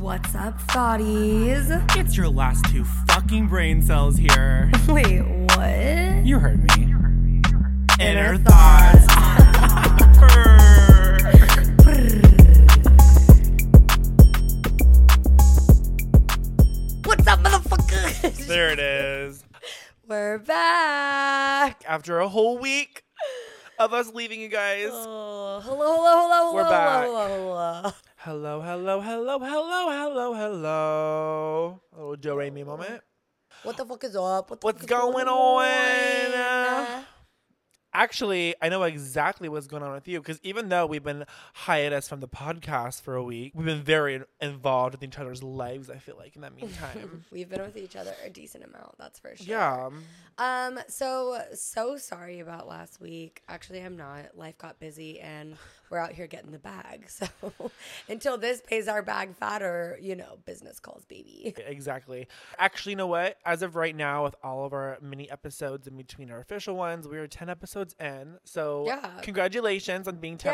What's up, thoughties? It's your last two fucking brain cells here. Wait, what? You heard me. Inner Inner thoughts. What's up, motherfuckers? there it is. We're back. After a whole week of us leaving you guys. Oh, hello, hello, hello, We're hello, back. hello, hello. Hello, hello, hello, hello, hello, hello. Hello. A little Joe Raimi moment. What the fuck is up? What the What's is going on? Actually, I know exactly what's going on with you because even though we've been hiatus from the podcast for a week, we've been very involved with each other's lives. I feel like in that meantime. We've been with each other a decent amount, that's for sure. yeah. Um, so so sorry about last week. Actually, I'm not. Life got busy and we're out here getting the bag. So until this pays our bag fatter, you know, business calls, baby. Exactly. Actually, you know what? As of right now, with all of our mini episodes in between our official ones, we are 10 episodes in. So, Yeah. congratulations on being 10,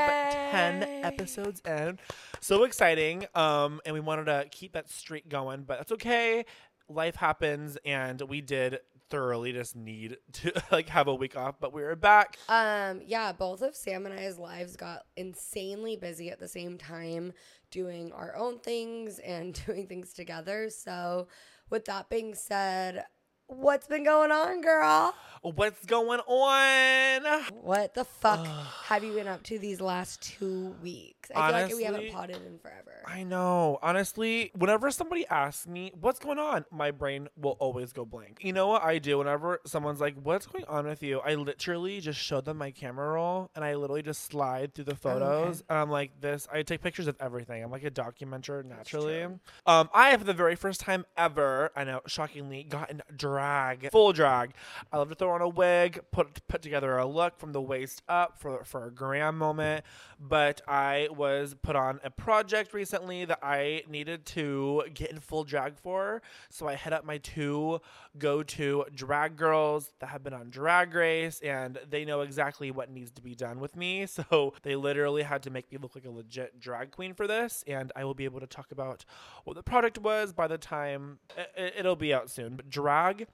10 episodes in. So exciting. Um, and we wanted to keep that streak going, but that's okay. Life happens, and we did thoroughly just need to like have a week off, but we were back. Um, yeah, both of Sam and I's lives got insanely busy at the same time doing our own things and doing things together. So with that being said, what's been going on, girl? What's going on? What the fuck have you been up to these last two weeks? I feel like we haven't potted in forever. I know. Honestly, whenever somebody asks me what's going on, my brain will always go blank. You know what I do whenever someone's like, "What's going on with you?" I literally just show them my camera roll and I literally just slide through the photos and I'm like, "This." I take pictures of everything. I'm like a documenter naturally. Um, I have for the very first time ever, I know, shockingly, gotten drag, full drag. I love to throw on a wig, put put together a look from the waist up for for a gram moment. But I was put on a project recently that I needed to get in full drag for. So I hit up my two go-to drag girls that have been on Drag Race, and they know exactly what needs to be done with me. So they literally had to make me look like a legit drag queen for this, and I will be able to talk about what the product was by the time i- i- it'll be out soon. But drag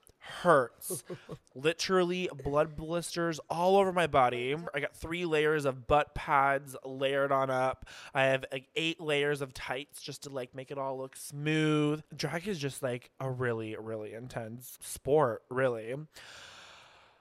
hurts. Literally blood blisters all over my body. I got three layers of butt pads layered on up. I have like eight layers of tights just to like make it all look smooth. Drag is just like a really, really intense sport, really.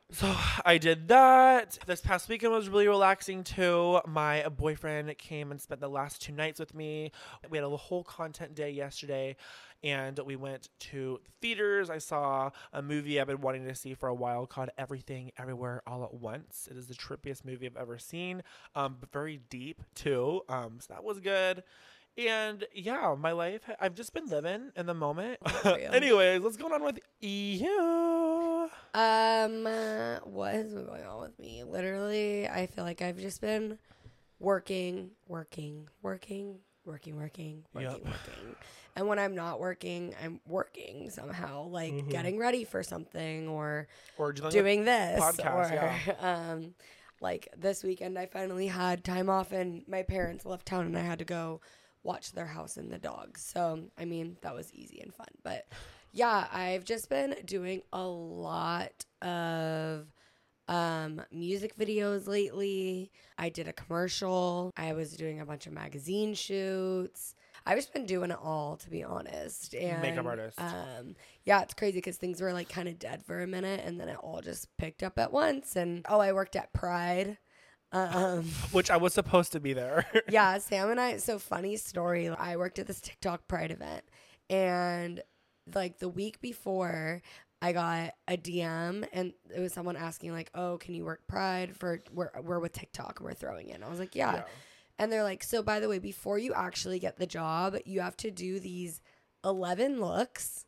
So I did that. This past weekend was really relaxing too. My boyfriend came and spent the last two nights with me. We had a whole content day yesterday and we went to the theaters. I saw a movie I've been wanting to see for a while called Everything Everywhere All at Once. It is the trippiest movie I've ever seen, um, but very deep too. Um, so that was good. And yeah, my life, I've just been living in the moment. you. Anyways, what's going on with you? Um, uh, what has been going on with me? Literally, I feel like I've just been working, working, working, working, working, working, Yup. working. And when I'm not working, I'm working somehow, like Mm-hmm. getting ready for something or Or doing this podcast, or um like this weekend I finally had time off and my parents left town and I had to go watch their house and the dogs. So, I mean, that was easy and fun. But yeah, I've just been doing a lot of um music videos lately. I did a commercial. I was doing a bunch of magazine shoots. I've just been doing it all to be honest. And Makeup artist. Um yeah, it's crazy because things were like kind of dead for a minute and then it all just picked up at once. And oh, I worked at Pride. Um which I was supposed to be there. yeah, Sam and I. So funny story. I worked at this TikTok Pride event, and like the week before, I got a DM, and it was someone asking like, "Oh, can you work Pride for we're we're with TikTok, we're throwing in." I was like, "Yeah." Yeah. And they're like, "So by the way, before you actually get the job, you have to do these eleven looks."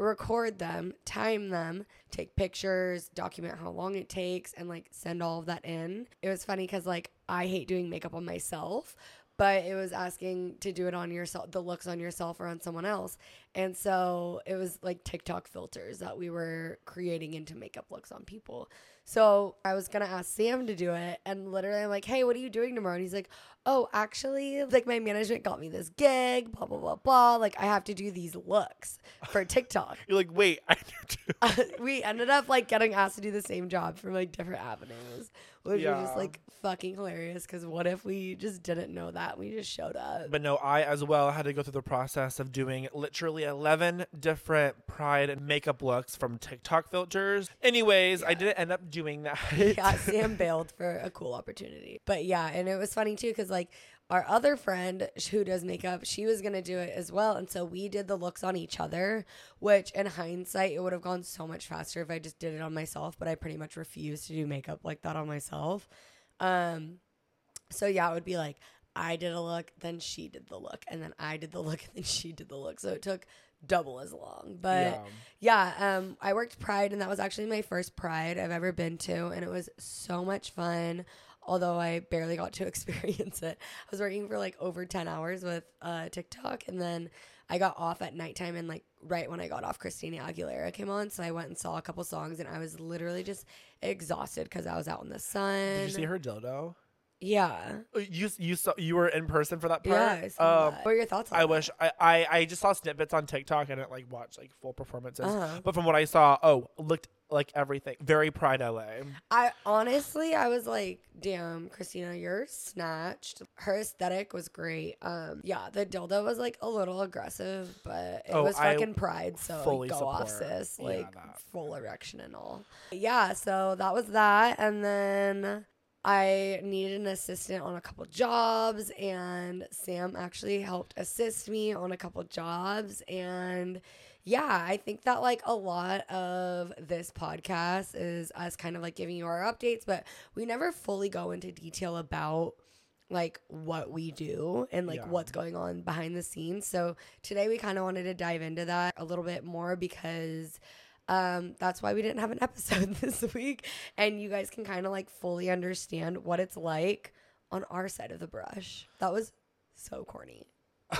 Record them, time them, take pictures, document how long it takes, and like send all of that in. It was funny because like I hate doing makeup on myself, but it was asking to do it on yourself, the looks on yourself or on someone else. And so it was like TikTok filters that we were creating into makeup looks on people. So I was gonna ask Sam to do it, and literally I'm like, "Hey, what are you doing tomorrow?" And he's like, "Oh, actually, like my management got me this gig, blah blah blah blah. Like I have to do these looks for TikTok." You're like, wait, I do too. we ended up like getting asked to do the same job from like different avenues, which was just like fucking hilarious. Because what if we just didn't know that? We just showed up. But no, I as well had to go through the process of doing literally 11 different pride and makeup looks from TikTok filters. Anyways, I didn't end up doing that. yeah, Sam bailed for a cool opportunity. But yeah, and it was funny too because like our other friend who does makeup, she was gonna do it as well, and so we did the looks on each other. Which in hindsight, it would have gone so much faster if I just did it on myself. But I pretty much refused to do makeup like that on myself. Um, so yeah, it would be like I did a look, then she did the look, and then I did the look, and then she did the look. So it took double as long. But Yeah. yeah, um, I worked Pride, and that was actually my first Pride I've ever been to, and it was so much fun. Although I barely got to experience it, I was working for like over ten hours with uh, TikTok, and then I got off at nighttime, and like right when I got off, Christina Aguilera came on, so I went and saw a couple songs, and I was literally just exhausted because I was out in the sun. Did you see her dildo? Yeah, Uh, You you saw you were in person for that part. yeah. I saw Um, that. What are your thoughts on I that? wish I, I I just saw snippets on TikTok and didn't like watch like full performances. Uh-huh. But from what I saw, oh, looked like everything very Pride LA. I honestly, I was like, damn, Christina, you're snatched. Her aesthetic was great. Um, yeah, the dildo was like a little aggressive, but it Oh, was I fucking pride. So fully go off, support. sis. Like that. full erection and all. Yeah, so that was that, and then. I needed an assistant on a couple jobs, and Sam actually helped assist me on a couple jobs. And yeah, I think that like a lot of this podcast is us kind of like giving you our updates, but we never fully go into detail about like what we do and like Yeah. what's going on behind the scenes. So today we kind of wanted to dive into that a little bit more because um, that's why we didn't have an episode this week. And you guys can kind of like fully understand what it's like on our side of the brush. That was so corny.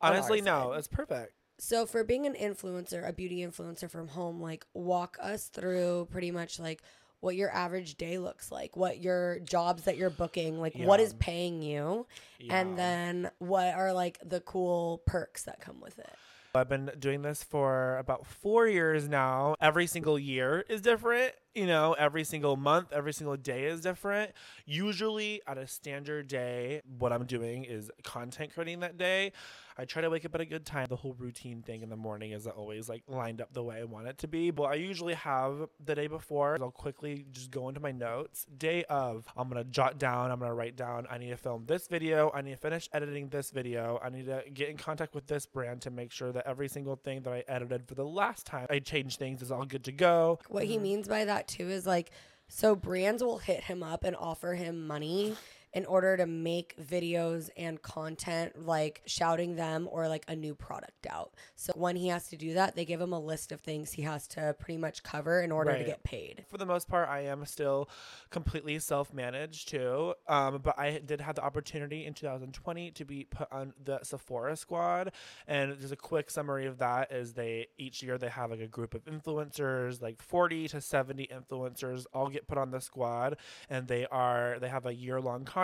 Honestly, no, it's perfect. So for being an influencer, a beauty influencer from home, like walk us through pretty much like what your average day looks like, what your jobs that you're booking, like what Yeah. is paying you, Yeah. and then what are like the cool perks that come with it. I've been doing this for about four years now. Every single year is different. You know, every single month, every single day is different. Usually, at a standard day, what I'm doing is content creating that day. I try to wake up at a good time. The whole routine thing in the morning isn't always like lined up the way I want it to be, but I usually have the day before. I'll quickly just go into my notes. Day of, I'm gonna jot down, I'm gonna write down, I need to film this video, I need to finish editing this video, I need to get in contact with this brand to make sure that every single thing that I edited for the last time I changed things is all good to go. What he mm-hmm. means by that too is like, so brands will hit him up and offer him money in order to make videos and content like shouting them or like a new product out. So when he has to do that, they give him a list of things he has to pretty much cover in order to get paid. For the most part, I am still completely self managed too. Um, but I did have the opportunity in 2020 to be put on the Sephora squad. And just a quick summary of that is they each year they have like a group of influencers, like 40 to 70 influencers, all get put on the squad. And they are, they have a year long contract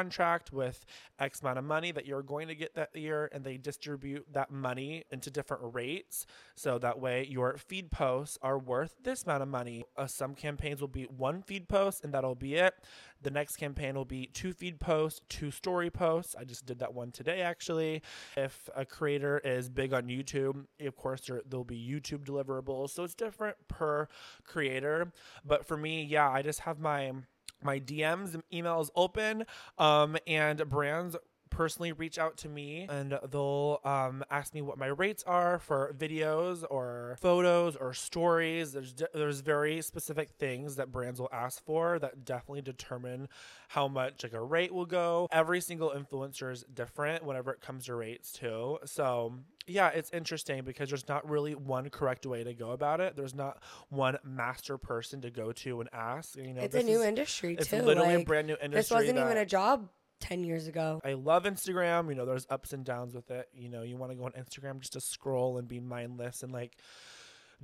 with X amount of money that you're going to get that year. And they distribute that money into different rates. So that way your feed posts are worth this amount of money. Uh, some campaigns will be one feed post and that'll be it. The next campaign will be two feed posts, two story posts. I just did that one today actually. If a creator is big on YouTube, of course there, there'll be YouTube deliverables. So it's different per creator. But for me, yeah, I just have my my DMs emails open um, and brands personally reach out to me and they'll um, ask me what my rates are for videos or photos or stories. There's de- there's very specific things that brands will ask for that definitely determine how much like a rate will go. Every single influencer is different whenever it comes to rates too. So yeah it's interesting because there's not really one correct way to go about it. There's not one master person to go to and ask. You know it's a new is- industry it's too. literally a brand new industry this wasn't even a job 10 years ago. I love Instagram. You know, there's ups and downs with it. You know, you want to go on Instagram just to scroll and be mindless and like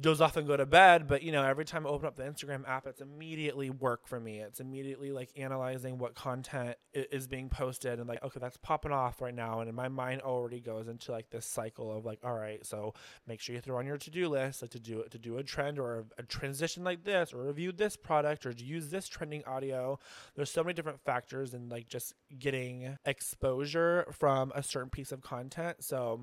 doze off and go to bed. But you know, every time I open up the Instagram app, it's immediately work for me. It's immediately like analyzing what content is being posted and like, okay, that's popping off right now. And my mind already goes into like this cycle of like, all right, so make sure you throw on your to do list like to do to do a trend or a, a transition like this or review this product or use this trending audio. There's so many different factors and like just getting exposure from a certain piece of content. So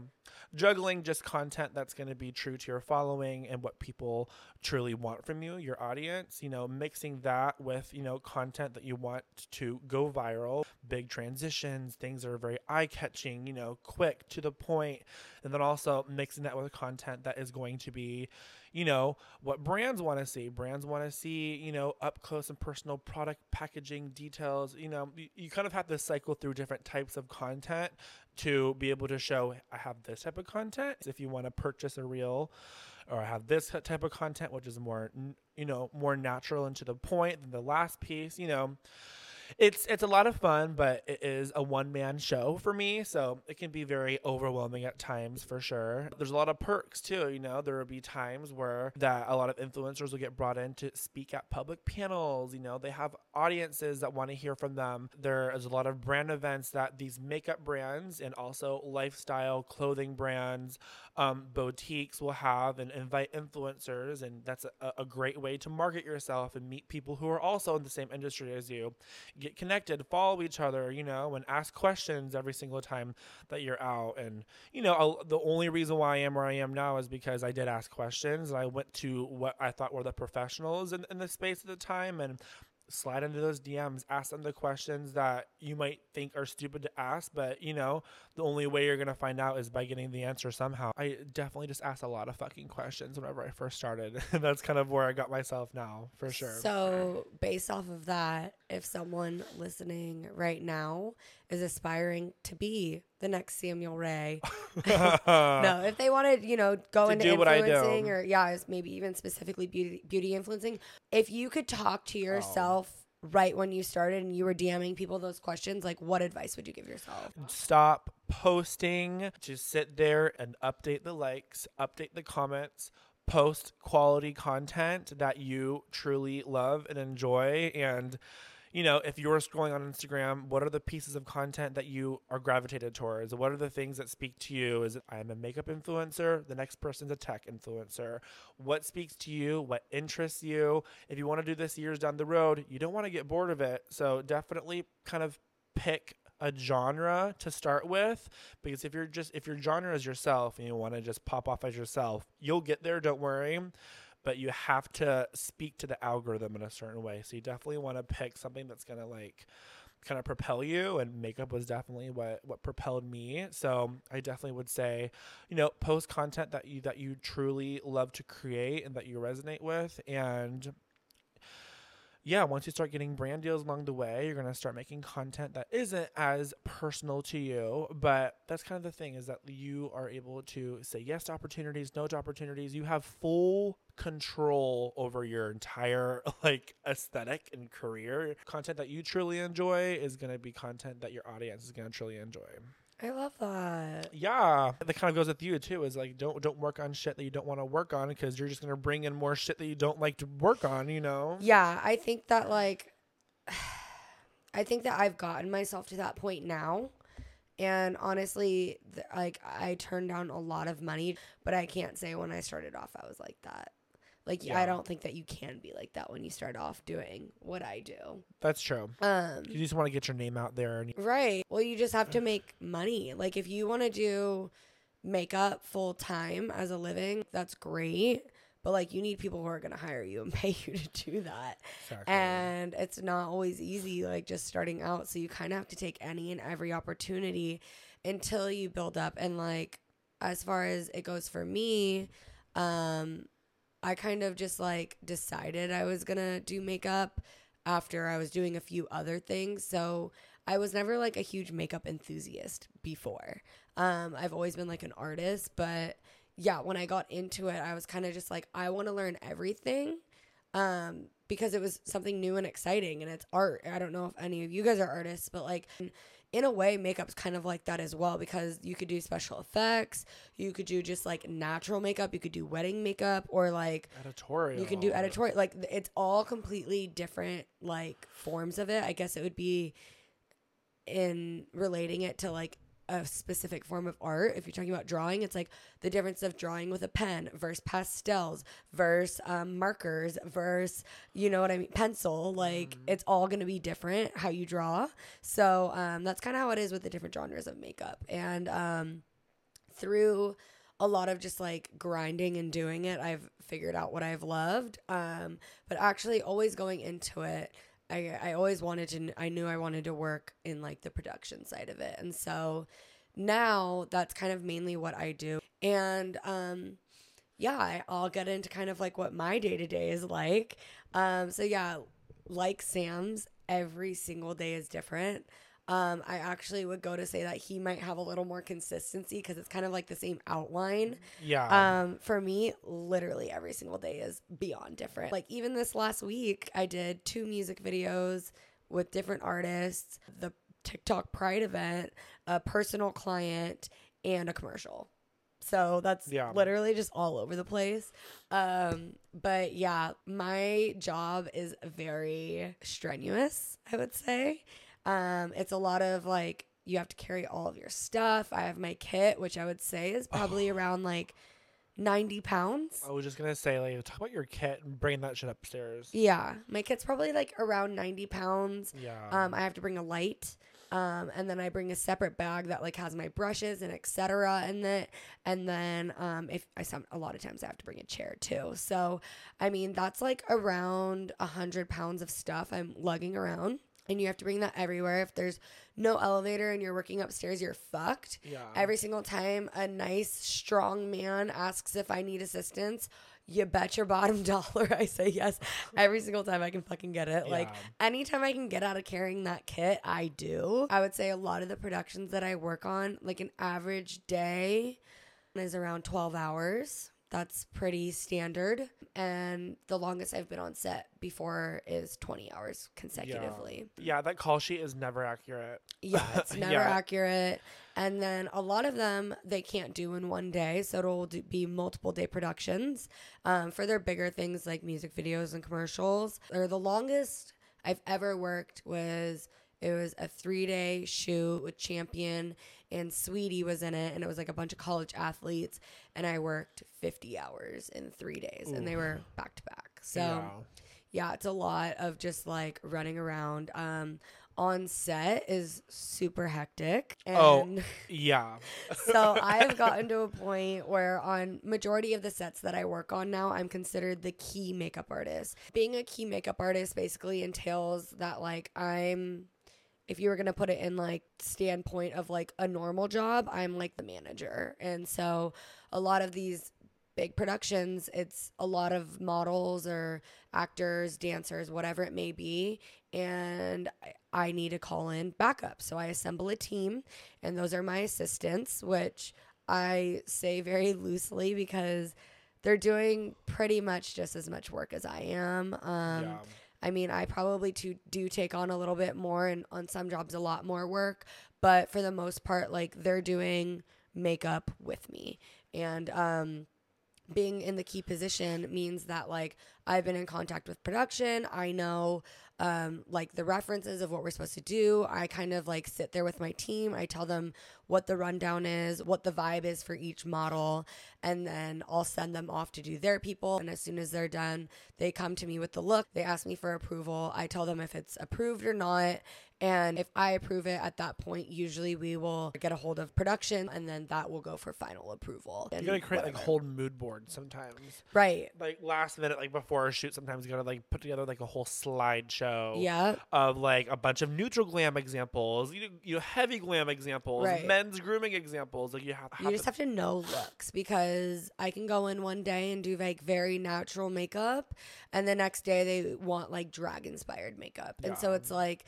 juggling just content that's going to be true to your following and what people truly want from you, your audience, you know, mixing that with, you know, content that you want to go viral, big transitions, things that are very eye catching, you know, quick to the point, and then also mixing that with content that is going to be, you know, what brands want to see. Brands want to see, you know, up close and personal product packaging details. You know, you, you kind of have to cycle through different types of content to be able to show I have this type of content. If you want to purchase a reel or I have this type of content, which is more, you know, more natural and to the point than the last piece, you know, it's it's a lot of fun, but it is a one man show for me, so it can be very overwhelming at times for sure. There's a lot of perks too, you know. There will be times where that a lot of influencers will get brought in to speak at public panels. You know, they have audiences that want to hear from them. There is a lot of brand events that these makeup brands and also lifestyle clothing brands, um, boutiques will have and invite influencers, and that's a, a great way to market yourself and meet people who are also in the same industry as you get connected, follow each other, you know, and ask questions every single time that you're out. And, you know, I'll, the only reason why I am where I am now is because I did ask questions and I went to what I thought were the professionals in, in the space at the time. And slide into those DMs, ask them the questions that you might think are stupid to ask, but you know, the only way you're gonna find out is by getting the answer somehow. I definitely just asked a lot of fucking questions whenever I first started. That's kind of where I got myself now, for sure. So, based off of that, if someone listening right now is aspiring to be the next Samuel Ray, no, if they wanted, you know, go to into influencing or yeah, maybe even specifically beauty beauty influencing, if you could talk to oh. yourself. Oh right when you started and you were DMing people those questions, like what advice would you give yourself? Stop posting. Just sit there and update the likes, update the comments, post quality content that you truly love and enjoy and you know, if you're scrolling on Instagram, what are the pieces of content that you are gravitated towards? What are the things that speak to you? Is it I'm a makeup influencer? The next person's a tech influencer. What speaks to you? What interests you? If you want to do this years down the road, you don't want to get bored of it. So definitely kind of pick a genre to start with because if you're just if your genre is yourself and you want to just pop off as yourself you'll get there don't worry but you have to speak to the algorithm in a certain way. So you definitely want to pick something that's going to like kind of propel you and makeup was definitely what what propelled me so i definitely would say you know post content that you that you truly love to create and that you resonate with and yeah, once you start getting brand deals along the way, you're going to start making content that isn't as personal to you. But that's kind of the thing is that you are able to say yes to opportunities, no to opportunities. You have full control over your entire like aesthetic and career. Content that you truly enjoy is going to be content that your audience is going to truly enjoy. I love that. Yeah, that kind of goes with you too. Is like don't don't work on shit that you don't want to work on because you're just gonna bring in more shit that you don't like to work on. You know. Yeah, I think that like, I think that I've gotten myself to that point now, and honestly, th- like I turned down a lot of money, but I can't say when I started off I was like that. Like yeah. I don't think that you can be like that when you start off doing what I do. That's true. Um, you just want to get your name out there, and right. Well, you just have to make money. Like if you want to do makeup full time as a living, that's great. But like you need people who are gonna hire you and pay you to do that. Exactly. And it's not always easy, like just starting out. So you kind of have to take any and every opportunity until you build up. And like as far as it goes for me, um, I kind of just like decided I was gonna do makeup after I was doing a few other things. So I was never like a huge makeup enthusiast before. Um, I've always been like an artist, but yeah, when I got into it, I was kind of just like, I want to learn everything um, because it was something new and exciting and it's art. I don't know if any of you guys are artists, but like in a way, makeup's kind of like that as well because you could do special effects, you could do just like natural makeup, you could do wedding makeup, or like editorial. you can do editorial. Like it's all completely different like forms of it. I guess it would be in relating it to like a specific form of art. If you're talking about drawing, it's like the difference of drawing with a pen versus pastels versus um, markers versus, you know what I mean, pencil. Like it's all going to be different how you draw. So um, that's kind of how it is with the different genres of makeup. And um, through a lot of just like grinding and doing it, I've figured out what I've loved. Um, but actually, always going into it, I, I always wanted to, I knew I wanted to work in like the production side of it. And so now that's kind of mainly what I do. And um, yeah, I'll get into kind of like what my day to day is like. Um, so yeah, like Sam's, every single day is different. Um, I actually would go to say that he might have a little more consistency because it's kind of like the same outline. Yeah. Um, for me, literally every single day is beyond different. Like even this last week, I did two music videos with different artists, the TikTok Pride event, a personal client, and a commercial. So that's Yeah. literally just all over the place. Um, but yeah, my job is very strenuous, I would say. Um, it's a lot of like you have to carry all of your stuff. I have my kit, which I would say is probably around like 90 pounds. I was just gonna say, like, talk about your kit and bring that shit upstairs. Yeah, my kit's probably like around 90 pounds. Yeah. Um, I have to bring a light. Um, and then I bring a separate bag that like has my brushes and etc. in it. And then um, if I some a lot of times I have to bring a chair too. So I mean that's like around a hundred pounds of stuff I'm lugging around. And you have to bring that everywhere. If there's no elevator and you're working upstairs, you're fucked. yeah. Every single time a nice, strong man asks if I need assistance, you bet your bottom dollar I say yes every single time I can fucking get it. Like anytime I can get out of carrying that kit, I do. I would say a lot of the productions that I work on, like an average day is around 12 hours. That's pretty standard. And the longest I've been on set before is 20 hours consecutively. yeah, that call sheet is never accurate. Yeah, it's never Yeah. accurate. And then a lot of them they can't do in one day, so it'll do, be multiple day productions. Um, for their bigger things like music videos and commercials, or the longest I've ever worked was it was a three day shoot with Champion and Saweetie was in it, and it was like a bunch of college athletes, and I worked fifty hours in three days, and they were back to back. So yeah. yeah, it's a lot of just like running around. Um, on set is super hectic. And Oh. Yeah. so I've gotten to a point where on majority of the sets that I work on now, I'm considered the key makeup artist. Being a key makeup artist basically entails that like I'm if you were gonna put it in like standpoint of like a normal job, I'm like the manager. And so a lot of these big productions, it's a lot of models or actors, dancers, whatever it may be. And I, I need to call in backup. So I assemble a team, and those are my assistants, which I say very loosely because they're doing pretty much just as much work as I am. Um, yeah. I mean, I probably to, do take on a little bit more and on some jobs a lot more work, but for the most part, like they're doing makeup with me. And um, being in the key position means that like I've been in contact with production. I know um, like the references of what we're supposed to do. I kind of like sit there with my team. I tell them what the rundown is, what the vibe is for each model, and then I'll send them off to do their people. And as soon as they're done, they come to me with the look. They ask me for approval. I tell them if it's approved or not. And if I approve it at that point, usually we will get a hold of production and then that will go for final approval. You gotta create like whatever. whole mood boards sometimes. Right. Like last minute, like before a shoot, sometimes you gotta like put together like a whole slideshow. Yeah. Of like a bunch of neutral glam examples, you you know, heavy glam examples, Right. men's grooming examples. Like you have, You just have to know looks because I can go in one day and do like very natural makeup, and the next day they want like drag inspired makeup. And so it's like,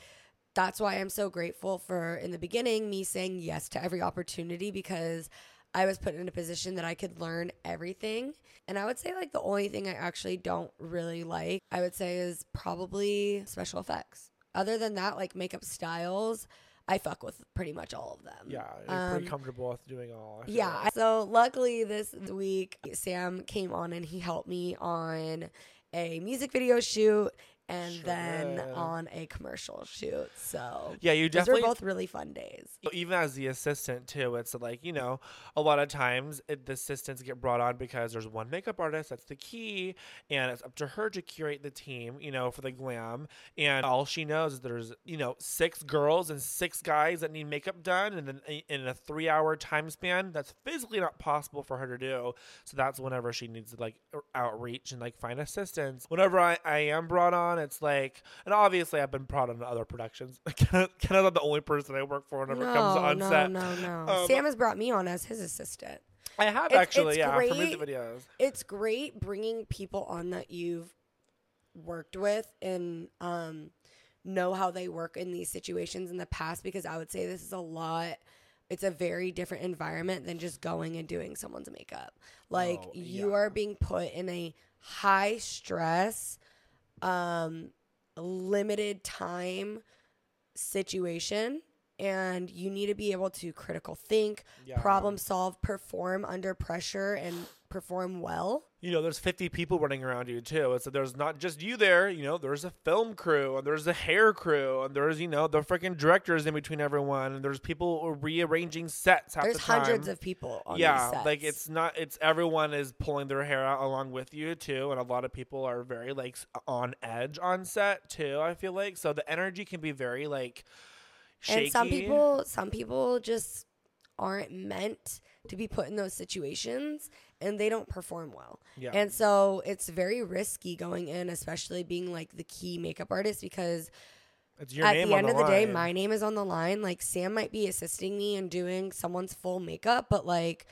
that's why I'm so grateful for in the beginning me saying yes to every opportunity because I was put in a position that I could learn everything. And I would say like the only thing I actually don't really like, I would say is probably special effects. Other than that, like makeup styles, I fuck with pretty much all of them. Yeah, you're pretty Um, comfortable with doing all. Yeah. like. So luckily this week Sam came on and he helped me on a music video shoot and Sure then on a commercial shoot. So Yeah, you those were definitely both really fun days. even as the assistant too it's like you know a lot of times it, the assistants get brought on because there's one makeup artist that's the key and it's up to her to curate the team you know for the glam and all she knows is there's you know six girls and six guys that need makeup done and then in- a three hour time span that's physically not possible for her to do so that's whenever she needs to like outreach and like find assistants whenever I, I am brought on it's like and obviously i've been brought on other productions kind of not the only person i work for whenever it comes No, on no, set no, no. Um, Sam has brought me on as his assistant. I have It's- actually, it's yeah, for music great. videos. It's great bringing people on that you've worked with and um, know how they work in these situations in the past because I would say this is a lot. It's a very different environment than just going and doing someone's makeup. Like Oh, you are being put in a high stress, um, limited time situation. And you need to be able to critical think, Yeah. problem solve, perform under pressure, and perform well. You know, there's 50 people running around you too. It's there's not just you there. You know, there's a film crew and there's a hair crew and there's you know the freaking directors in between everyone and there's people rearranging sets. Half There's the time. hundreds of people on yeah, like it's not. It's everyone is pulling their hair out along with you too, and a lot of people are very like on edge on set too. I feel like so the energy can be very like. Shaky. and some people some people just aren't meant to be put in those situations and they don't perform well. yeah. And so it's very risky going in, especially being like the key makeup artist because at the end of the day, my name is on the line. Like Sam might be assisting me in doing someone's full makeup, but like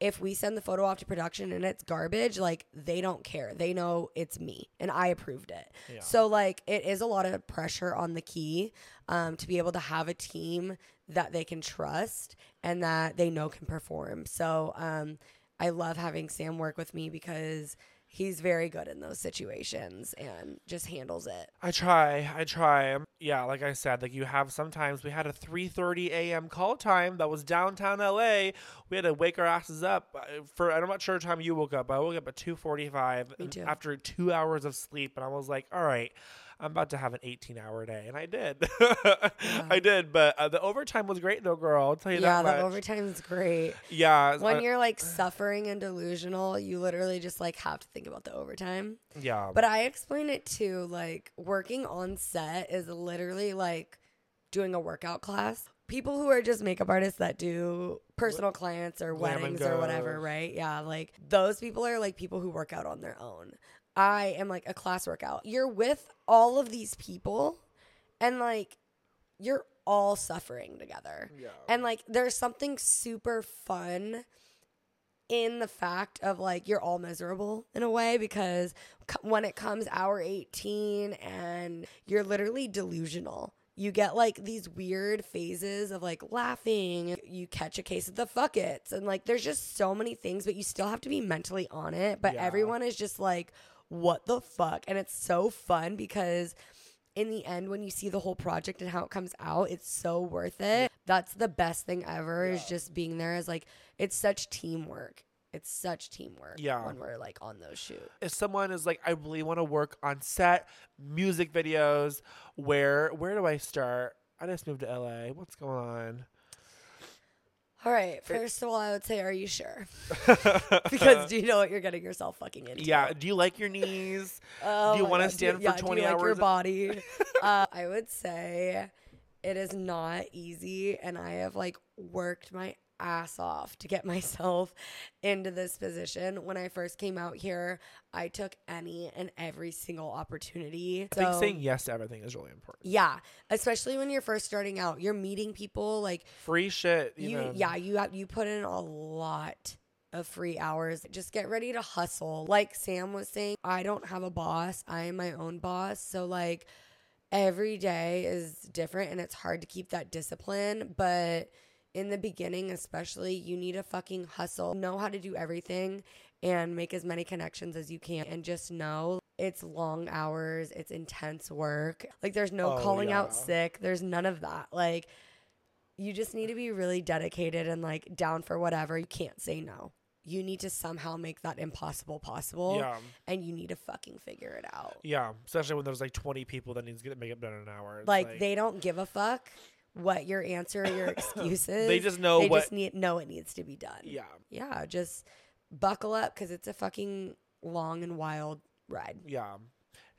if we send the photo off to production and it's garbage, like they don't care. They know it's me and I approved it. Yeah. So like it is a lot of pressure on the key um, to be able to have a team that they can trust and that they know can perform. So um, I love having Sam work with me because he's very good in those situations and just handles it. I try. I try. Yeah, like I said, like you have sometimes we had a 3:30 a.m. call time that was downtown LA. We had to wake our asses up for I'm not sure what time you woke up. but I woke up at 2:45 after 2 hours of sleep and I was like, "All right, I'm about to have an 18-hour day." And I did. I did, but uh, the overtime was great though, girl. I'll tell you Yeah, that Yeah, the much. overtime is great. yeah, When uh, you're like suffering and delusional, you literally just like have to think about the overtime. yeah. But I explain it to like working on set is literally like doing a workout class. People who are just makeup artists that do personal clients or weddings or whatever, right? Yeah, like those people are like people who work out on their own. I am like a class workout. You're with all of these people and like you're all suffering together. yeah. And like there's something super fun in the fact of like you're all miserable in a way because c- when it comes hour 18 and you're literally delusional. You get like these weird phases of like laughing. You catch a case of the fuck fuckets. And like there's just so many things, but you still have to be mentally on it. But Yeah. everyone is just like, what the fuck? And it's so fun because in the end when you see the whole project and how it comes out it's so worth it. That's the best thing ever is just being there is like it's such teamwork. It's such teamwork Yeah. when we're like on those shoots. If someone is like i really want to work on set music videos where where do i start? I just moved to la what's going on all right first of all i would say are you sure? Because do you know what you're getting yourself fucking into? Yeah do you like your knees? Oh Do you wanna God. stand for yeah, 20 do you like your body? Uh, i would say it is not easy and i have like worked my ass off to get myself into this position. When i first came out here i took any and every single opportunity. I think So- saying yes to everything is really important. Yeah especially when you're first starting out you're meeting people like free shit you, you yeah you have you put in a lot of free hours. Just get ready to hustle. Like sam was saying i don't have a boss. I am my own boss. So like every day is different and it's hard to keep that discipline but in the beginning especially you need to fucking hustle know how to do everything and make as many connections as you can and just know it's long hours it's intense work like there's no Oh, calling out sick there's none of that like you just need to be really dedicated and like down for whatever. You can't say no. You need to somehow make that impossible possible. Yeah. And you need to fucking figure it out. Yeah. Especially when there's like 20 people that needs to get makeup done in an hour. It's Like, they don't give a fuck what your answer or your excuse is. They just know they what. just need know it needs to be done. yeah. Yeah, just buckle up because it's a fucking long and wild ride. Yeah.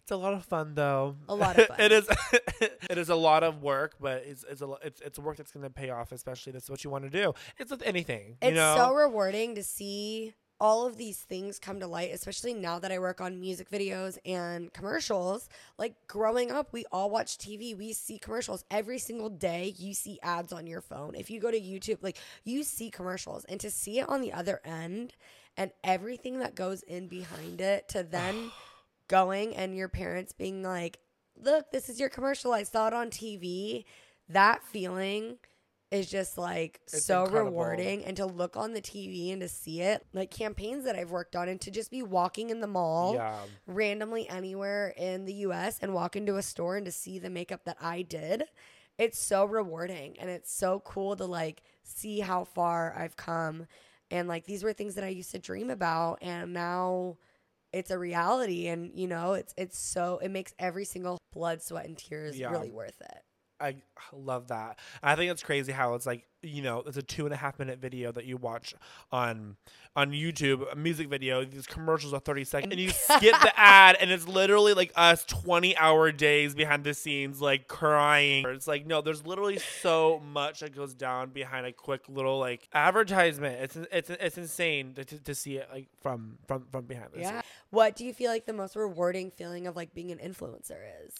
It's a lot of fun though. A lot of fun. it is it is a lot of work, but it's it's a it's it's work that's going to pay off, especially if that's what you want to do. It's with anything, you It's know. so rewarding to see all of these things come to light, especially now that I work on music videos and commercials. Like growing up, we all watch TV. We see commercials every single day. You see ads on your phone. If you go to YouTube, like you see commercials. And to see it on the other end and everything that goes in behind it to then going and your parents being like, look, this is your commercial. I saw it on TV. That feeling is just like It's so incredible. rewarding. And to look on the TV and to see it, like campaigns that I've worked on, and to just be walking in the mall yeah. randomly anywhere in the US and walk into a store and to see the makeup that I did. It's so rewarding and it's so cool to like see how far I've come. And like these were things that I used to dream about and now it's a reality and you know it's it's so it makes every single blood sweat and tears Yeah. really worth it I love that. I think it's crazy how it's like you know it's a two and a half minute video that you watch on on YouTube, a music video. These commercials are thirty seconds, and you skip the ad, and it's literally like us twenty hour days behind the scenes, like crying. It's like no, there's literally so much that goes down behind a quick little like advertisement. It's it's it's insane to, to, to see it like from from from behind the yeah scenes. what do you feel like the most rewarding feeling of like being an influencer is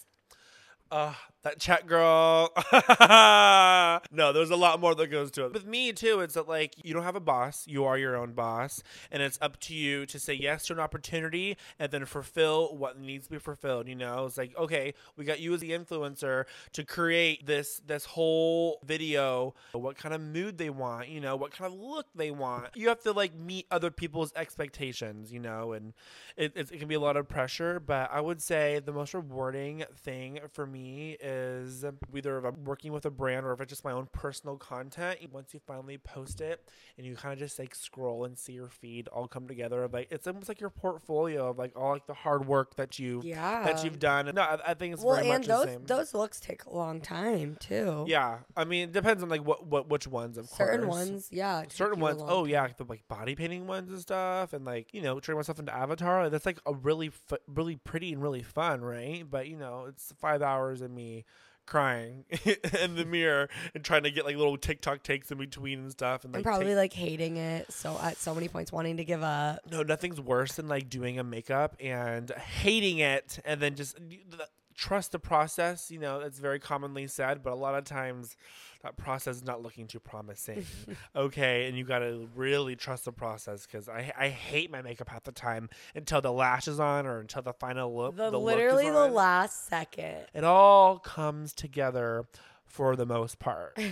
Uh, that chat girl. no, there's a lot more that goes to it. With me too, it's that like you don't have a boss, you are your own boss, and it's up to you to say yes to an opportunity and then fulfill what needs to be fulfilled. You know, it's like okay, we got you as the influencer to create this this whole video. What kind of mood they want, you know, what kind of look they want. You have to like meet other people's expectations, you know, and it, it, can be a lot of pressure. But I would say the most rewarding thing for me is whether if I'm working with a brand or if it's just my own personal content. Once you finally post it and you kind of just like scroll and see your feed all come together, like it's almost like your portfolio of like all like the hard work that you yeah that you've done. No, I, I think it's well very and much those the same. those looks take a long time too yeah, I mean, it depends on like what what which ones of course certain course. ones yeah certain ones oh time. yeah the like body painting ones and stuff and like you know turning myself into avatar that's like a really fu- really pretty and really fun right but you know it's five hours of me crying in the mirror and trying to get like little tiktok takes in between and stuff and like and probably take- like hating it so at so many points wanting to give up. No nothing's worse than like doing a makeup and hating it and then just trust the process you know that's very commonly said but a lot of times that process is not looking too promising. Okay and you gotta really trust the process because I, I hate my makeup half the time until the lash is on or until the final look the, the look is literally the on. last second. It all comes together for the most part.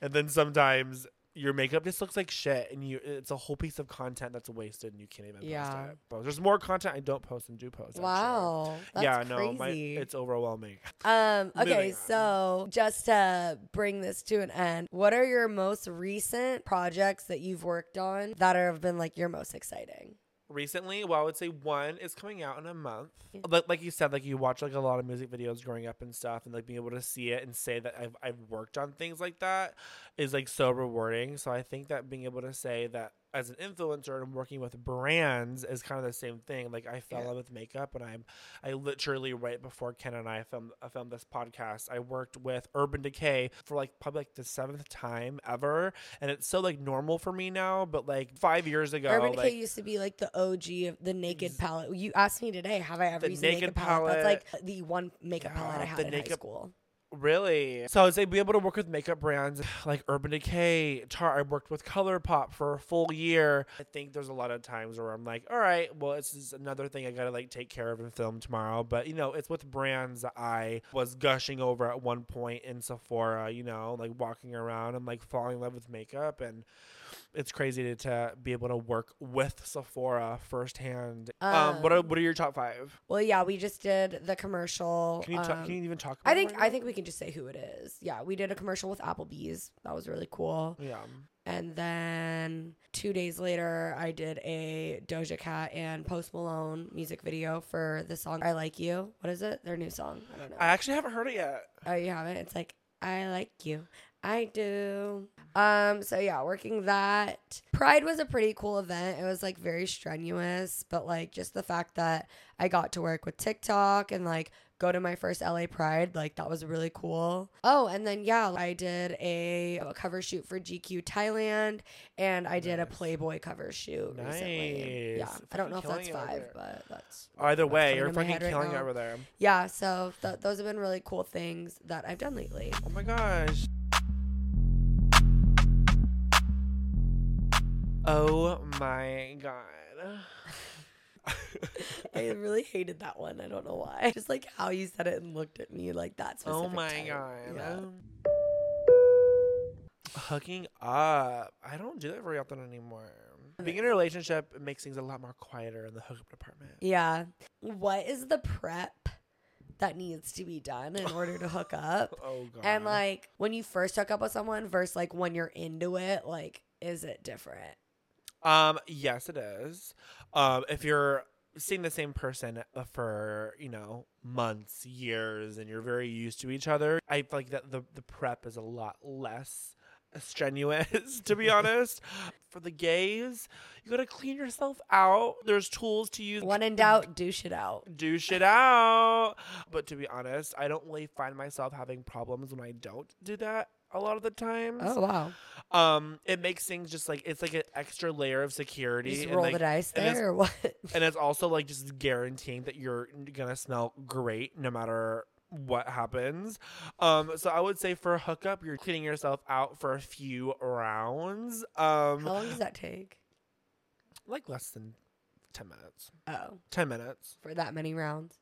And then sometimes your makeup just looks like shit and you it's a whole piece of content that's wasted and you can't even Yeah. post it but there's more content i don't post and do post actually. wow that's yeah no my, it's overwhelming Um, okay, so just to bring this to an end, what are your most recent projects that you've worked on that have been like your most exciting? Recently well i would say one is coming out in a month Yeah. like, like you said like you watch like a lot of music videos growing up and stuff and like being able to see it and say that I've, I've worked on things like that is like so rewarding so i think that being able to say that as an influencer and working with brands is kind of the same thing like i fell Yeah. in love with makeup and i'm i literally right before ken and i filmed, I uh, filmed this podcast i worked with urban decay for like probably like the seventh time ever and it's so like normal for me now but like five years ago Urban like, Decay used to be like the OG of the naked palette. You asked me today, have I ever The used naked Naked palette? That's like the one makeup Yeah, palette I had in high school. Really? So I be able to work with makeup brands like Urban Decay, Tarte. I worked with ColourPop for a full year. I think there's a lot of times where I'm like, all right, well, this is another thing I gotta like take care of and film tomorrow. But you know, it's with brands that I was gushing over at one point in Sephora. You know, like walking around and like falling in love with makeup and. It's crazy to, to be able to work with Sephora firsthand. Um, what are Um, what are your top five? Well, yeah, we just did the commercial. Can you talk, um, can you even talk? about I think right I think we can just say who it is. Yeah, we did a commercial with Applebee's. That was really cool. Yeah. And then two days later, I did a Doja Cat and Post Malone music video for the song "I Like You." What is it? Their new song. I don't know. I actually haven't heard it yet. Oh, you haven't? It's like, I like you. I do. Um, so yeah, working that. Pride was a pretty cool event. It was like very strenuous, but like just the fact that I got to work with TikTok and like go to my first LA Pride, like that was really cool. Oh, and then yeah, I did a, a cover shoot for GQ Thailand and I did a Playboy cover shoot recently. Yeah. Nice. I don't know if that's killing it over five, but that's Either That's way, you're fucking right killing it over there. yeah, so th- those have been really cool things that I've done lately. Oh my gosh. Oh my god. I really hated that one. I don't know why. Just like how you said it and looked at me like that. oh my time. god. Yeah. Hooking up. I don't do that very often anymore. Being in a relationship makes things a lot more quieter in the hookup department. Yeah. What is the prep that needs to be done in order to hook up? Oh god. And like when you first hook up with someone versus like when you're into it, like is it different? Um, yes, it is. Um, if you're seeing the same person for you know months, years, and you're very used to each other, I feel like that the the prep is a lot less strenuous. to be honest, for the gays, you gotta clean yourself out. There's tools to use. When in doubt, douche it out. do shit out. But to be honest, I don't really find myself having problems when I don't do that a lot of the times. Oh wow. Um, it makes things just like it's like an extra layer of security. Just and, roll like, the dice there or what? and it's also like just guaranteeing that you're gonna smell great no matter what happens. Um, so I would say for a hookup, you're cleaning yourself out for a few rounds. Um, How long does that take? like less than ten minutes. Oh, Ten minutes. for that many rounds.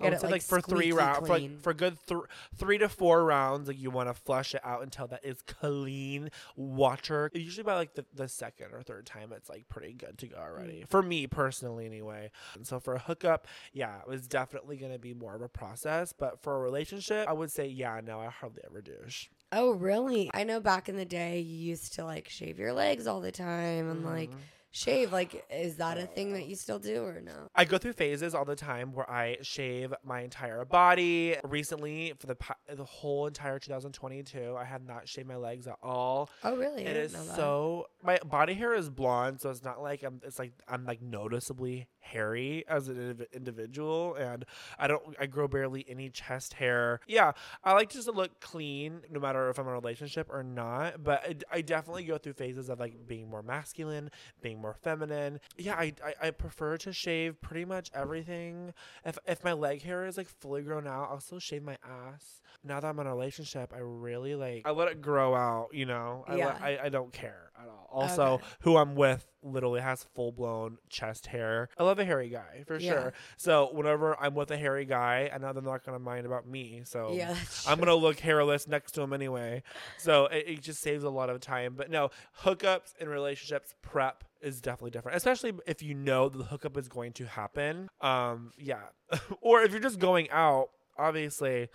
I would say like, for three rounds, for, like for good th- three to four rounds, like you want to flush it out until that is clean water. Usually by like the, the second or third time, it's like pretty good to go already. For me personally, anyway. And so for a hookup, yeah, it was definitely gonna be more of a process. But for a relationship, I would say yeah, no, I hardly ever douche. Oh, really? I know back in the day you used to like shave your legs all the time and like Mhm. Shave. Like, is that a thing that you still do or no? I go through phases all the time where I shave my entire body. Recently, for the the whole entire 2022, I have not shaved my legs at all. Oh, really? It is so my body hair is blonde, so it's not like I'm. It's like I'm like noticeably hairy as an individual, and I don't. I grow barely any chest hair. Yeah, I like just to look clean, no matter if I'm in a relationship or not. But I, I definitely go through phases of like being more masculine, being more feminine. Yeah, I, I I prefer to shave pretty much everything. If if my leg hair is like fully grown out, I'll still shave my ass. Now that I'm in a relationship, I really like I let it grow out. You know, I, Yeah. let, I I don't care at all. Also, Okay. who I'm with literally has full blown chest hair. I love a hairy guy for Yeah. sure. So whenever I'm with a hairy guy, I know they're not gonna mind about me. So Yeah, I'm gonna look hairless next to him anyway. So it, it just saves a lot of time. But no, hookups and relationships prep is definitely different, especially if you know the hookup is going to happen. Um, yeah, or if you're just going out, obviously,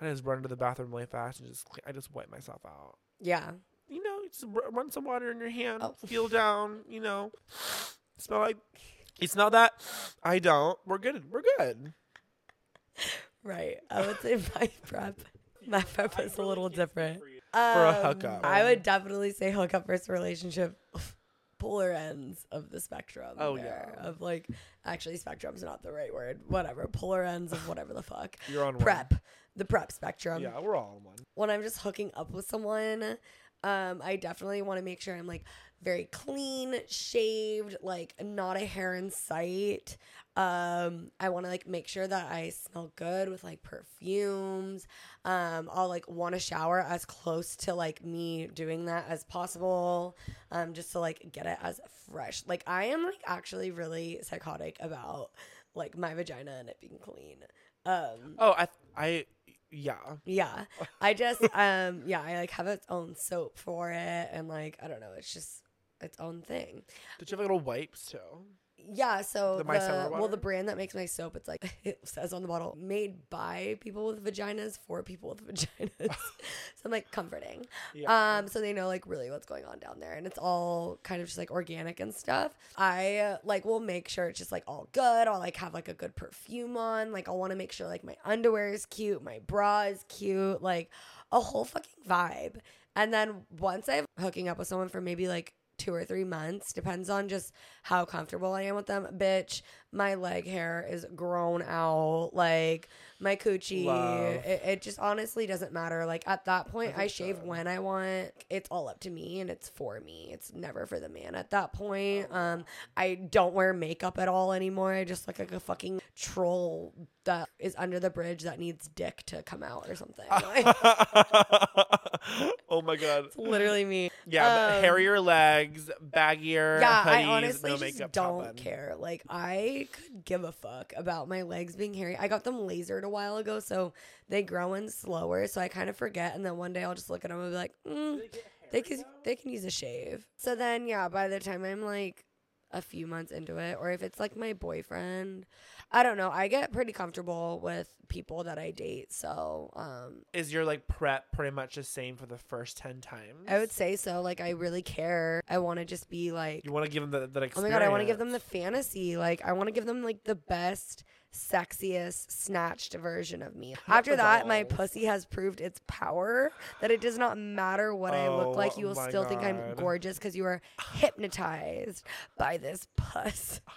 I just run to the bathroom really fast and just I just wipe myself out. Yeah. You know, just run some water in your hand, Oh. feel down. You know, smell like. You smell that? I don't. We're good. We're good. Right. I would say my prep. My prep is a little different. For a Um, hookup. I would definitely say hookup versus relationship. Polar ends of the spectrum. Oh, there, yeah. Of like, actually, spectrum's not the right word. Whatever. Polar ends of whatever the fuck. You're on one. Prep. The prep spectrum. Yeah, we're all on one. when I'm just hooking up with someone, um, I definitely want to make sure I'm like very clean, shaved, like not a hair in sight. Um, I want to like make sure that I smell good with like perfumes. Um, I'll like want to shower as close to like me doing that as possible. Um, just to like get it as fresh. Like I am like actually really psychotic about like my vagina and it being clean. Um, Oh, I, I, yeah. yeah. I just um yeah, I like have its own soap for it and like I don't know, it's just its own thing. Did you have little wipes too? Yeah, so The the, well, the brand that makes my soap, it's like it says on the bottle, made by people with vaginas for people with vaginas. so I'm like comforting. Yeah. Um, so they know like really what's going on down there, and it's all kind of just like organic and stuff. I uh, like will make sure it's just like all good. I'll like have like a good perfume on. Like I'll want to make sure like my underwear is cute, my bra is cute, like a whole fucking vibe. And then once I'm hooking up with someone for maybe like two or three months, depends on just how comfortable I am with them. Bitch, my leg hair is grown out, like my coochie. It, it just honestly doesn't matter. Like at that point, That's I shave good. when I want. It's all up to me and it's for me. It's never for the man at that point. Um, I don't wear makeup at all anymore. I just look like a fucking troll that is under the bridge that needs dick to come out or something. Oh my god. it's literally me. Yeah, Um, hairier legs, baggier Yeah, hoodies, I honestly no just makeup. don't care. Like I could give a fuck about my legs being hairy. I got them lasered a while ago, so they grow in slower. So I kind of forget, and then one day I'll just look at them and be like, mm, they can they can use a shave. So then yeah, by the time I'm like a few months into it, or if it's like my boyfriend, I don't know. I get pretty comfortable with people that I date. So um, Is your like prep pretty much the same for the first ten times? I would say so. Like I really care. I want to just be like You want to give them the, that Oh my god, I want to give them the fantasy. Like I want to give them like the best, sexiest, snatched version of me. After that, my pussy has proved its power that it does not matter what I look like. Oh You will still think I'm gorgeous because you are hypnotized by this puss.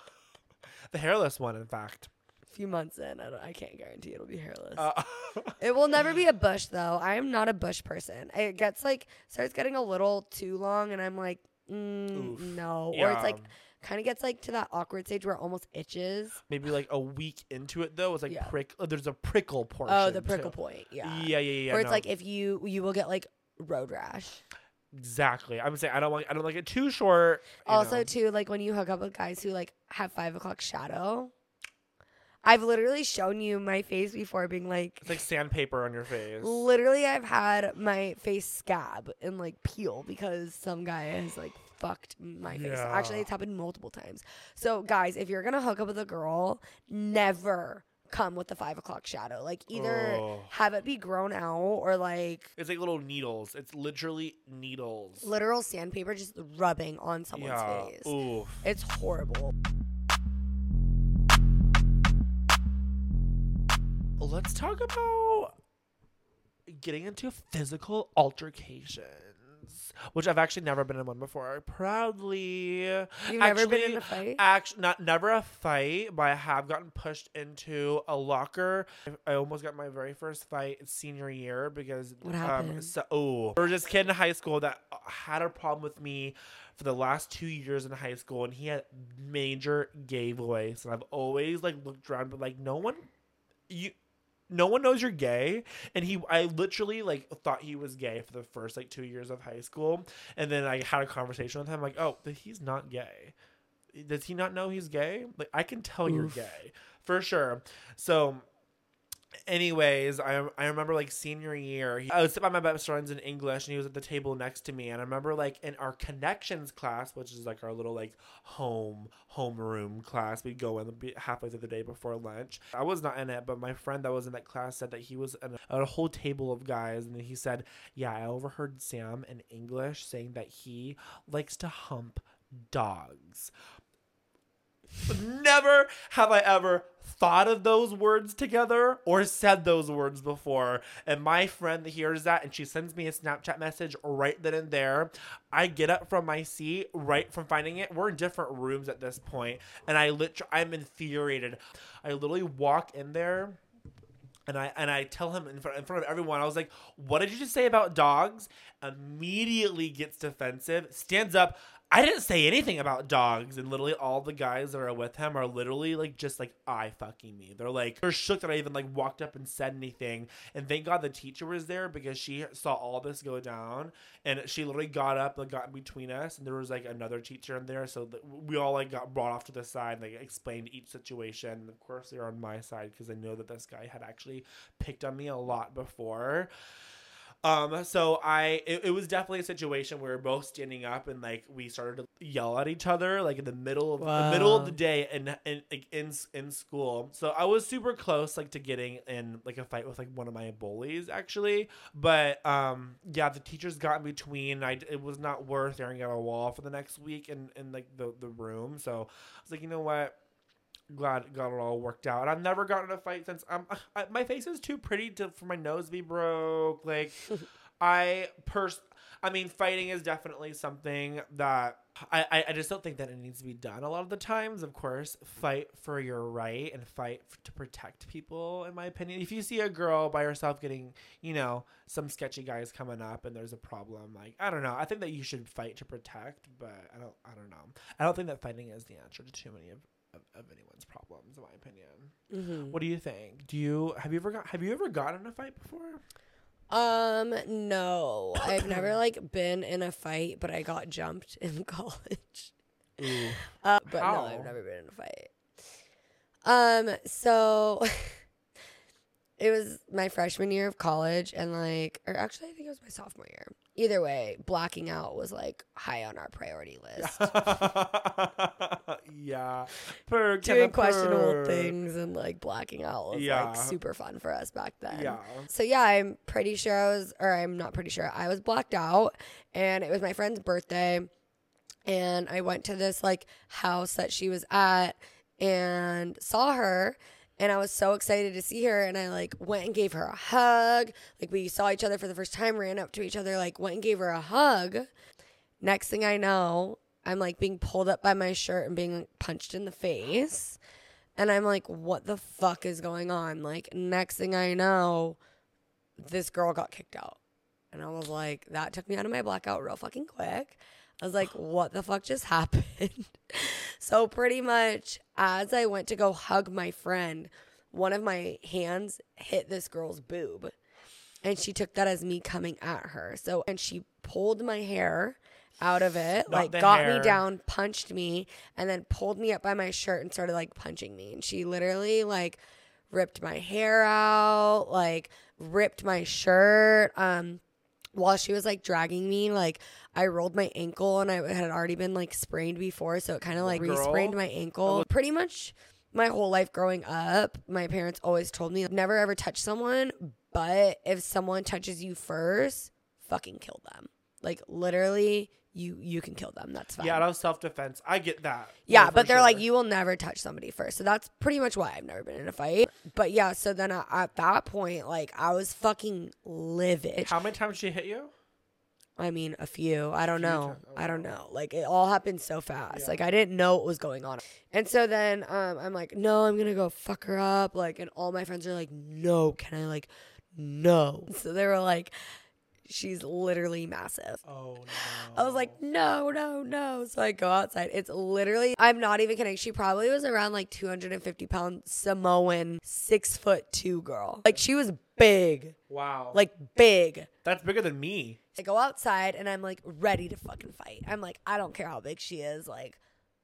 the hairless one. In fact, A few months in, I, don't, I can't guarantee it'll be hairless. uh, It will never be a bush though. I am not a bush person. It gets like starts getting a little too long, and I'm like, mm, no. Or it's like kind of gets like to that awkward stage where it almost itches. maybe like a week into it though, it's like Yeah. prick. uh, There's a prickle portion. Oh, the prickle too. point. Yeah. Yeah, yeah, yeah. or it's no, like if you you will get like road rash. Exactly. I'm saying I don't like I don't like it too short. Also, know. too, like when you hook up with guys who like have five o'clock shadow. I've literally shown you my face before, being like, it's like sandpaper on your face. literally, I've had my face scab and like peel because some guy has like fucked my face. Actually, it's happened multiple times. So, guys, if you're gonna hook up with a girl, never come with the five o'clock shadow. Like, either Oh. have it be grown out or like It's like little needles. It's literally needles. literal sandpaper just rubbing on someone's yeah. face. Oof. It's horrible. Let's talk about getting into physical altercations, which I've actually never been in one before. Proudly, You've never been in a fight? Actually, not never a fight, but I have gotten pushed into a locker. I almost got my very first fight senior year because What Um, happened? so, oh, there was this kid in high school that had a problem with me for the last two years in high school, and he had major gay voice, and I've always like looked around, but like no one, you. No one knows you're gay, and he. I literally like thought he was gay for the first like two years of high school, and then I had a conversation with him. like, oh, he's not gay. Does he not know he's gay? Like, I can tell you're gay for sure. So, anyways, I I remember like senior year, he, I was sitting by my best friends in English, and he was at the table next to me, and I remember like in our connections class, which is like our little like home homeroom class, we'd go in halfway through the day before lunch. I was not in it, but my friend that was in that class said that he was in a, a whole table of guys, and he said, "Yeah, I overheard Sam in English saying that he likes to hump dogs." Never have I ever thought of those words together or said those words before. And my friend hears that and she sends me a Snapchat message right then and there. I get up from my seat right from finding it. We're in different rooms at this point, and I literally I'm infuriated. I literally walk in there and I and I tell him in front, in front of everyone, I was like, "What did you just say about dogs?" Immediately gets defensive, stands up. I didn't say anything about dogs, and literally all the guys that are with him are literally like just like I fucking me. They're like they're shook that I even like walked up and said anything. And thank God the teacher was there because she saw all this go down, and she literally got up and got between us. And there was like another teacher in there, so we all like got brought off to the side, and, like explained each situation. And of course, they're on my side because I know that this guy had actually picked on me a lot before. Um, so I it, it was definitely a situation where we were both standing up and like we started to yell at each other like in the middle of the middle of the day and in, like, in in school. So I was super close like to getting in like a fight with like one of my bullies actually, but um yeah, the teachers got in between. I it was not worth staring at a wall for the next week in in like the the room. So I was like, you know what? Glad got it all worked out. And I've never gotten in a fight since. Um, I, my face is too pretty to for my nose to be broke. Like, I pers. I mean, fighting is definitely something that I, I I just don't think that it needs to be done a lot of the times. Of course, fight for your right and fight f- to protect people. In my opinion, if you see a girl by herself getting, you know, some sketchy guys coming up and there's a problem, like I don't know. I think that you should fight to protect, but I don't. I don't know. I don't think that fighting is the answer to too many of of, of anyone's problems, in my opinion. Mm-hmm. What do you think? Do you have you ever got have you ever gotten in a fight before? Um, no, I've never like been in a fight, but I got jumped in college. Uh, but no, I've never been in a fight. Um, so it was my freshman year of college, and like, or actually, I think it was my sophomore year. Either way, blacking out was like high on our priority list. yeah. Per Doing questionable things and like blacking out was Yeah. like super fun for us back then. Yeah. So yeah, I'm pretty sure I was, or I'm not pretty sure. I was blacked out, and it was my friend's birthday, and I went to this like house that she was at, and saw her, and I was so excited to see her, and I like went and gave her a hug. Like we saw each other for the first time, ran up to each other, like went and gave her a hug. Next thing I know, I'm like being pulled up by my shirt and being punched in the face. And I'm like, what the fuck is going on? Like, next thing I know, this girl got kicked out. And I was like, that took me out of my blackout real fucking quick. I was like, what the fuck just happened? so, pretty much, as I went to go hug my friend, one of my hands hit this girl's boob. And she took that as me coming at her. So, and she pulled my hair out of it, Not like got hair. me down, punched me, and then pulled me up by my shirt and started like punching me. And she literally like ripped my hair out, like ripped my shirt. Um, while she was like dragging me, like I rolled my ankle and I had already been like sprained before, so it kind of like Girl. re-sprained my ankle. Oh. Pretty much my whole life growing up, my parents always told me never ever touch someone, but if someone touches you first, fucking kill them. Like literally, you you can kill them. That's fine. Yeah, that was self defense. I get that. Yeah, but they're like, you will never touch somebody first. So that's pretty much why I've never been in a fight. But yeah, so then I, at that point, like, I was fucking livid. How many times did she hit you? I mean, a few. I don't know. Oh, I don't know. Like, it all happened so fast. Yeah. Like, I didn't know what was going on. And so then um, I'm like, no, I'm going to go fuck her up. Like, and all my friends are like, no, can I, like, no. So they were like, she's literally massive. Oh no. I was like, no, no, no. So I go outside. It's literally, I'm not even kidding. She probably was around like 250 pound Samoan, six foot two girl. Like she was big, wow. like big. that's bigger than me. I go outside and I'm like ready to fucking fight. I'm like, I don't care how big she is. Like,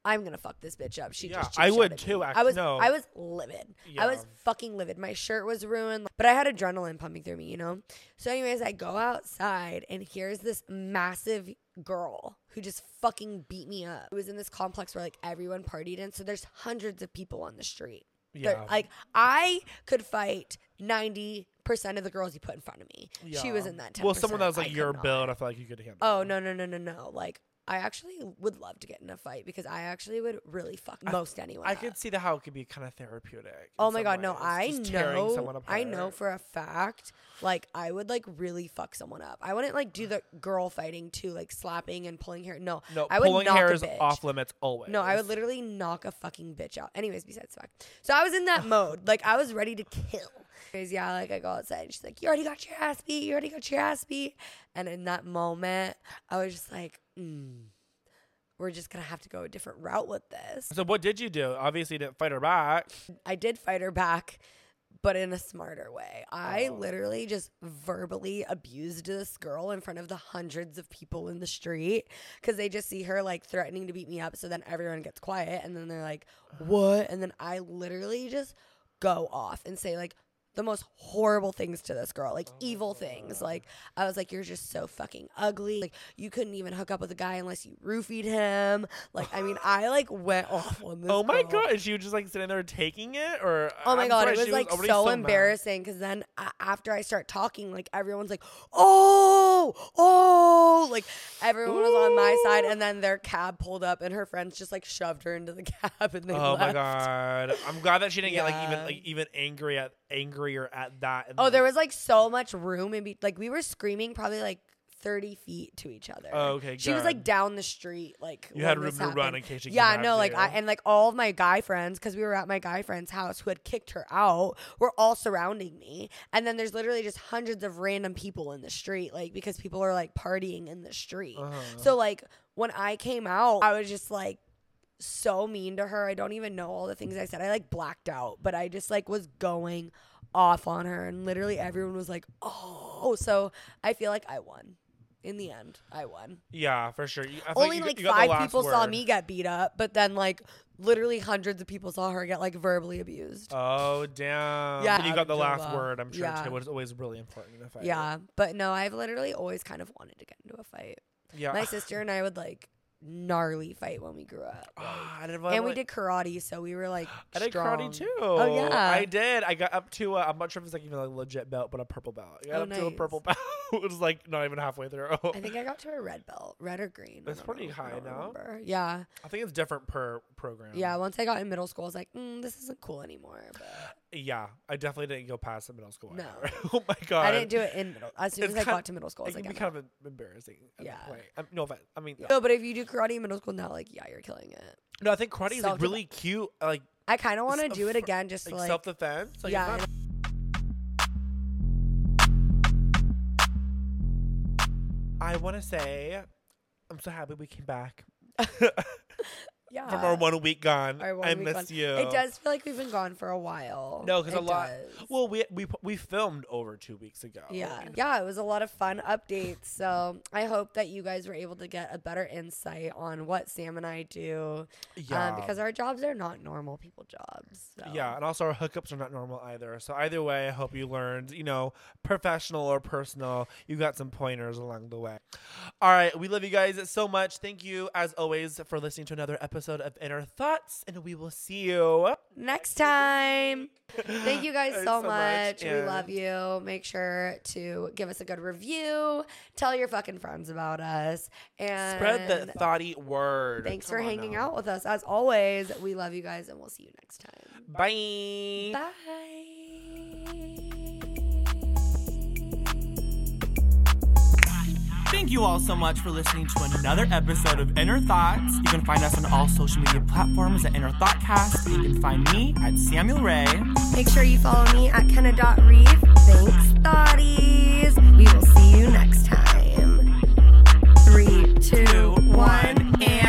I'm gonna fuck this bitch up. She Yeah, just I would too, I was no. I was livid. I was fucking livid. My shirt was ruined, but I had adrenaline pumping through me, you know. So, anyways, I go outside and here's this massive girl who just fucking beat me up. It was in this complex where like everyone partied in, so there's hundreds of people on the street. They're- Yeah. Like I could fight ninety percent of the girls you put in front of me. Yeah. She was in that. 10%. Well, someone that was like could your build, I feel like you could handle. Oh no no no no no! Like I actually would love to get in a fight because I actually would really fuck most anyone. I up. could see the how it could be kind of therapeutic. Oh my god, no! I just know. I know for a fact. Like I would like really fuck someone up. I wouldn't like do the girl fighting too, like slapping and pulling hair. No, No, I would pulling knock hair is off limits always. No, I would literally knock a fucking bitch out. Anyways, besides the fact. So I was in that mode. Like I was ready to kill. Anyways, yeah, like I go outside and she's like, You already got your ass beat, you already got your ass beat. And in that moment, I was just like, mm, we're just gonna have to go a different route with this. So what did you do? Obviously, you didn't fight her back. I did fight her back, but in a smarter way. I Oh. literally just verbally abused this girl in front of the hundreds of people in the street because they just see her like threatening to beat me up. So then everyone gets quiet and then they're like, what? And then I literally just go off and say, like, the most horrible things to this girl, like evil things. Like I was like, you're just so fucking ugly. Like you couldn't even hook up with a guy unless you roofied him. Like I mean, I like went off on this. Oh my girl. god! And she was just like sitting there taking it, or Oh my I'm god, it was like already so mad. embarrassing because then uh, after I start talking, like everyone's like, "Oh, oh!" Like everyone was on my side, and then their cab pulled up, and her friends just like shoved her into the cab, and they Oh my god! I'm glad that she didn't get like even like even angry at angrier at that. Oh, there was like so much room and be- like we were screaming probably like 30 feet to each other. Oh, okay, She was like down the street, like You had room to run in case she Yeah, no, like I and like all of my guy friends, because we were at my guy friend's house who had kicked her out, were all surrounding me. And then there's literally just hundreds of random people in the street, like because people are like partying in the street. Uh-huh. So like when I came out, I was just like so mean to her. I don't even know all the things I said. I like blacked out, but I just like was going off on her and literally everyone was like, "Oh." So I feel like I won. In the end, I won. yeah, for sure. You- Only you, like you got five people saw me get beat up, but then like literally hundreds of people saw her get like verbally abused. Oh damn! Yeah, but you got the last word. I'm sure Yeah. too. Which is always really important in a fight. yeah, but no, I've literally always kind of wanted to get into a fight. yeah. My sister and I would like gnarly fight when we grew up. like- Ah, I didn't and we like- did karate, so we were like I did strong. karate too. Oh yeah, I did. I got up to. I'm not sure if it's like even a legit belt, but a purple belt. I got Oh, up to a purple belt. it was like not even halfway through. I think I got to a red belt, red or green. I That's pretty know. High now. remember. Yeah, I think it's different per program. yeah. Once I got in middle school, I was like, mm, this isn't cool anymore. But Yeah, I definitely didn't go past the middle school. No. oh my god. I didn't do it in middle. As soon It's as I got to middle school, I It was like, kind of embarrassing. Yeah. point. Um, no offense. I mean, No, but if you do karate in middle school now, like, yeah, you're killing it. no. I think karate is like really cute. Like, I kind of want to do it again, just like, like, self defense. Like, yeah. not- I want to say, I'm so happy we came back yeah. from our one week gone. Our one I week miss gone. you. It does feel like we've been gone for a while. No, because a lot. does. Well, we we we filmed over two weeks ago. Yeah. you know? Yeah, it was a lot of fun updates. So I hope that you guys were able to get a better insight on what Sam and I do. Yeah. Um, because our jobs are not normal people jobs. So. Yeah, and also our hookups are not normal either. So either way, I hope you learned, you know, professional or personal. You got some pointers along the way. All right, we love you guys so much. Thank you, as always, for listening to another episode of Inner Thoughts, and we will see you Next time. Thank you guys so, so much. much, We love you. Make sure to give us a good review. Tell your fucking friends about us. And Spread the thoughty word. thanks Come for hanging now. out with us. As always, we love you guys and we'll see you next time. Bye. Bye. Thank you all so much for listening to another episode of Inner Thoughts. You can find us on all social media platforms at Inner Thoughtcast. You can find me at Samuel Ray. Make sure you follow me at Kenna.reeve. Thanks, thoughties. We will see you next time. Three, two, one, and.